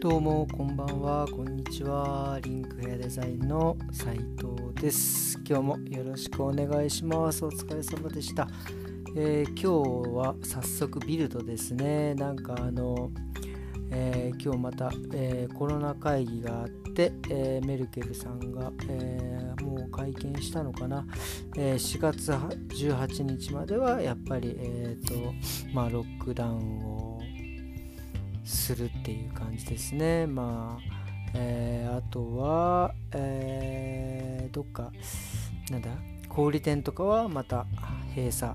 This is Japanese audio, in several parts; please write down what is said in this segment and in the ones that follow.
どうもこんばんは。こんにちは。リンクヘアデザインの斉藤です。今日もよろしくお願いします。お疲れ様でした、えー、今日は早速ビルドですね。なんかあの、えー、今日また、えー、コロナ会議があって、えメルケルさんが、えもう会見したのかな、え4月18日まではやっぱりえっ、とまあロックダウンをするっていう感じですね。まあ、えー、あとは、えー、どっか、なんだ、小売店とかはまた閉鎖。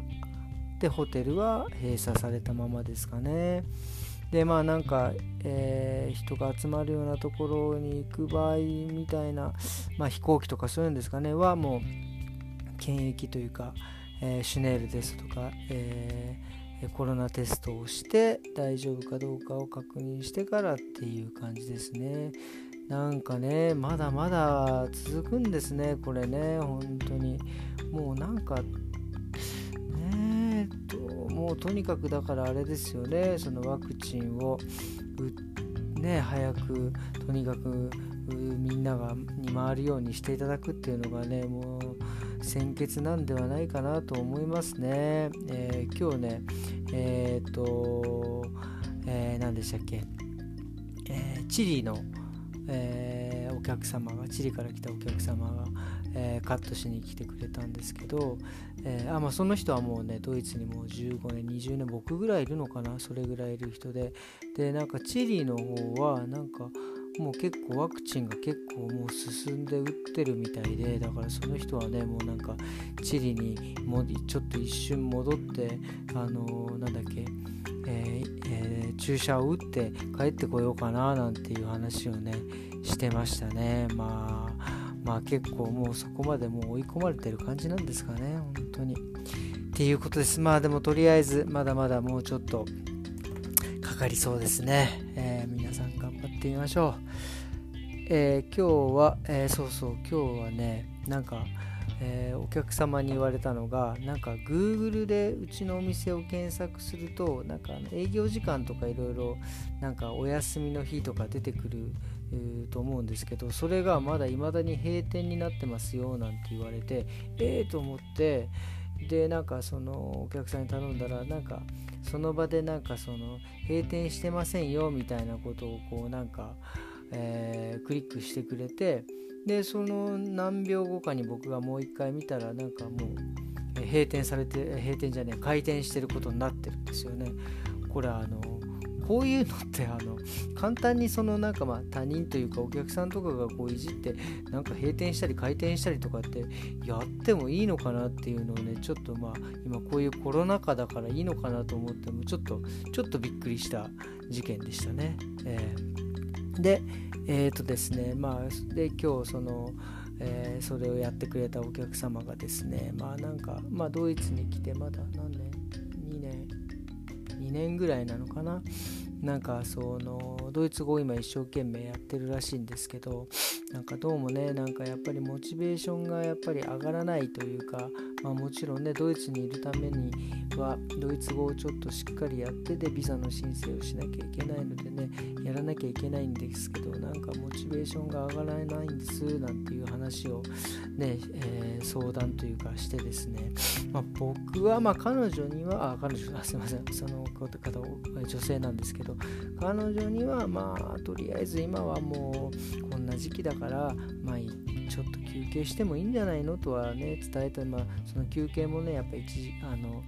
で、ホテルは閉鎖されたままですかね。で、まあなんか、えー、人が集まるようなところに行く場合みたいな、まあ飛行機とかそういうんですかね、はもう、検疫というか、えー、シュネールですとか、えーコロナテストをして大丈夫かどうかを確認してからっていう感じですね。なんかね、まだまだ続くんですね、これね、本当に。もうなんか、ねえと、もうとにかくだからあれですよね、そのワクチンをね、早くとにかくみんながに回るようにしていただくっていうのがね、もう先決なんではないかなと思いますね。えー、今日ね、えっ、ー、と、えー、何でしたっけ、えー、チリの、えー、お客様が、チリから来たお客様が、えー、カットしに来てくれたんですけど、えー、あまあ、その人はもうね、ドイツにもう15年、20年、僕ぐらいいるのかな、それぐらいいる人で、で、なんかチリの方は、なんか、もう結構ワクチンが結構もう進んで打ってるみたいでだからその人はねもうなんかチリにもちょっと一瞬戻ってあのー、なんだっけ、えーえー、注射を打って帰ってこようかななんていう話をねしてましたね。まあまあ結構もうそこまでもう追い込まれてる感じなんですかね本当に。っていうことです。まあでもとりあえずまだまだもうちょっとかかりそうですね、えー、皆さん頑張ってみましょう、えー、今日は、えー、そうそう今日はねなんか、えお客様に言われたのがなんか Google でうちのお店を検索するとなんか営業時間とかいろいろなんかお休みの日とか出てくると思うんですけどそれがまだ未だに閉店になってますよなんて言われてええ、と思ってでなんかそのお客さんに頼んだらなんかその場でなんかその閉店してませんよみたいなことをこうなんか、えー、クリックしてくれてでその何秒後かに僕がもう一回見たらなんかもう閉店されて閉店じゃねえ開店してることになってるんですよね。これあのこういうのってあの簡単にそのなんかまあ他人というかお客さんとかがこういじってなんか閉店したり開店したりとかってやってもいいのかなっていうのをねちょっとまあ今こういうコロナ禍だからいいのかなと思ってもちょっとちょっとびっくりした事件でしたね。えー、でえっ、ー、とですねまあで今日そのえー、それをやってくれたお客様がですねまあなんかまあドイツに来てまだ何年ぐらいなのかな。なんかそのドイツ語を今一生懸命やってるらしいんですけどなんかどうもねなんかやっぱりモチベーションがやっぱり上がらないというか、まあ、もちろんねドイツにいるためにはドイツ語をちょっとしっかりやってでビザの申請をしなきゃいけないのでねやらなきゃいけないんですけどなんかモチベーションが上がらないんですなんていう話をね、えー、相談というかしてですね、まあ、僕はまあ彼女にはあ彼女あすいません。その方女性なんですけど彼女にはまあとりあえず今はもうこんな時期だからまあちょっと休憩してもいいんじゃないのとはね伝えたまあその休憩もねやっぱ一あの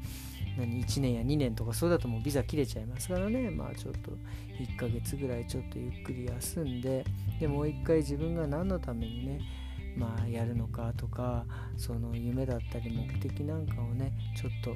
何1年や2年とかそうだともうビザ切れちゃいますからねまあちょっと1ヶ月ぐらいちょっとゆっくり休んででもう一回自分が何のためにねまあやるのかとかその夢だったり目的なんかをねちょっと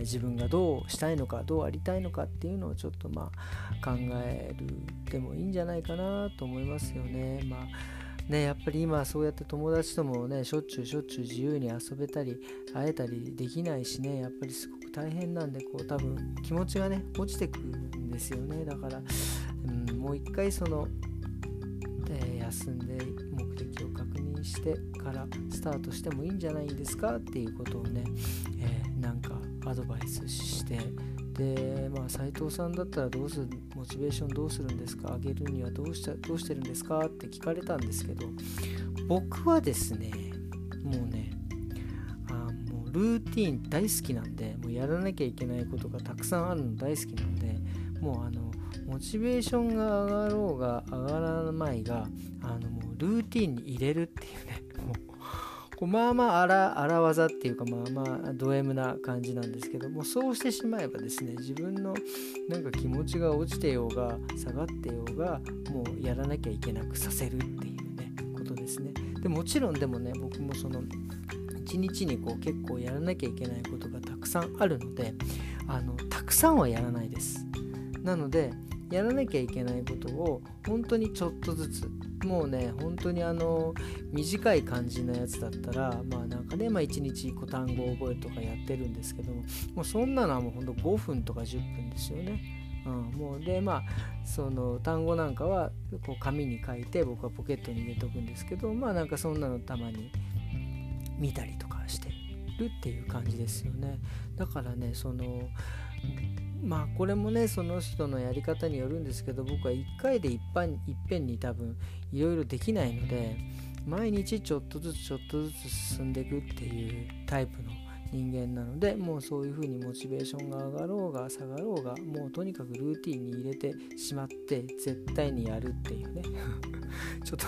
自分がどうしたいのかどうありたいのかっていうのをちょっとまあ考えるでもいいんじゃないかなと思いますよね。まあね、やっぱり今そうやって友達ともねしょっちゅうしょっちゅう自由に遊べたり会えたりできないしねやっぱりすごく大変なんでこう多分気持ちがね落ちてくるんですよね。だから、うん、もう一回その、えー、休んで目的を確認してからスタートしてもいいんじゃないんですかっていうことをね、えー、なんかアドバイスしてでまあ斉藤さんだったらどうするモチベーションどうするんですか？上げるにはどうしたどうしてるんですか？って聞かれたんですけど僕はですねもうねあもうルーティン大好きなんでもうやらなきゃいけないことがたくさんあるの大好きなんでもうあのモチベーションが上がろうが上がらないがあのもうルーティンに入れるっていうねこうまあまあ荒荒技っていうかまあまあド M な感じなんですけどもそうしてしまえばですね自分のなんか気持ちが落ちてようが下がってようがもうやらなきゃいけなくさせるっていうねことですね。でもちろんでもね僕もその一日にこう結構やらなきゃいけないことがたくさんあるのであのたくさんはやらないです。なのでやらなきゃいけないことを本当にちょっとずつもうね本当にあの短い感じのやつだったらまあなんかね、まあ、1日1個単語を覚えるとかやってるんですけどももうそんなのはもうほんと5分とか10分ですよね。うん、もうでまあその単語なんかはこう紙に書いて僕はポケットに入れとくんですけどまあなんかそんなのたまに見たりとかしてるっていう感じですよねだからねそのまあこれもねその人のやり方によるんですけど僕は1回でいっぺんに多分いろいろできないので毎日ちょっとずつちょっとずつ進んでいくっていうタイプの人間なのでもうそういう風にモチベーションが上がろうが下がろうがもうとにかくルーティンに入れてしまって絶対にやるっていうね。ちょっと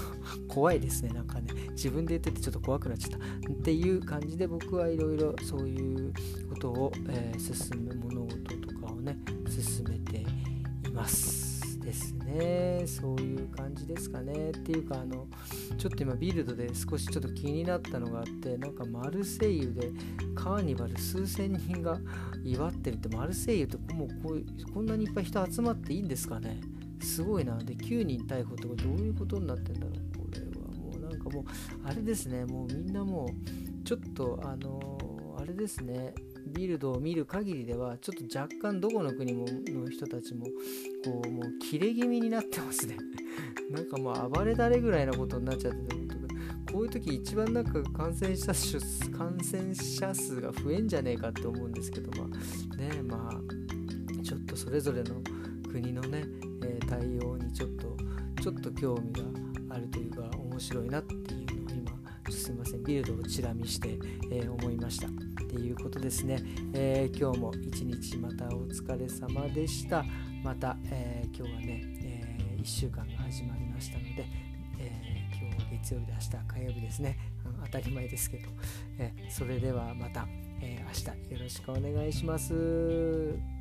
怖いですねなんかね。自分で言っててちょっと怖くなっちゃった。っていう感じで僕はいろいろそういうことを、えー、進む物事進めていますですね。そういう感じですかね。っていうかあのちょっと今ビルドで少しちょっと気になったのがあってなんかマルセイユでカーニバル数千人が祝ってるってマルセイユってもうこうこんなにいっぱい人集まっていいんですかね。すごいな。で9人逮捕とかどういうことになってんだろう。これはもうなんかもうあれですね。もうみんなもうちょっとあのー、あれですね。ビルドを見る限りではちょっと若干どこの国もの人たちもこうもう切れ気味になってますね。なんかもう暴れだれぐらいなことになっちゃっててこういう時一番なんか感染者数感染者数が増えんじゃねえかって思うんですけどまあねまあちょっとそれぞれの国のね、え、対応にちょっとちょっと興味があるというか面白いなっていうのを今すいませんビルドをチラ見して、えー、思いました。っていうことですね、えー、今日も一日またお疲れ様でした。また、え今日はね、え1週間が始まりましたので、え今日は月曜日で明日火曜日ですね、うん、当たり前ですけど、えそれではまた、え明日よろしくお願いします。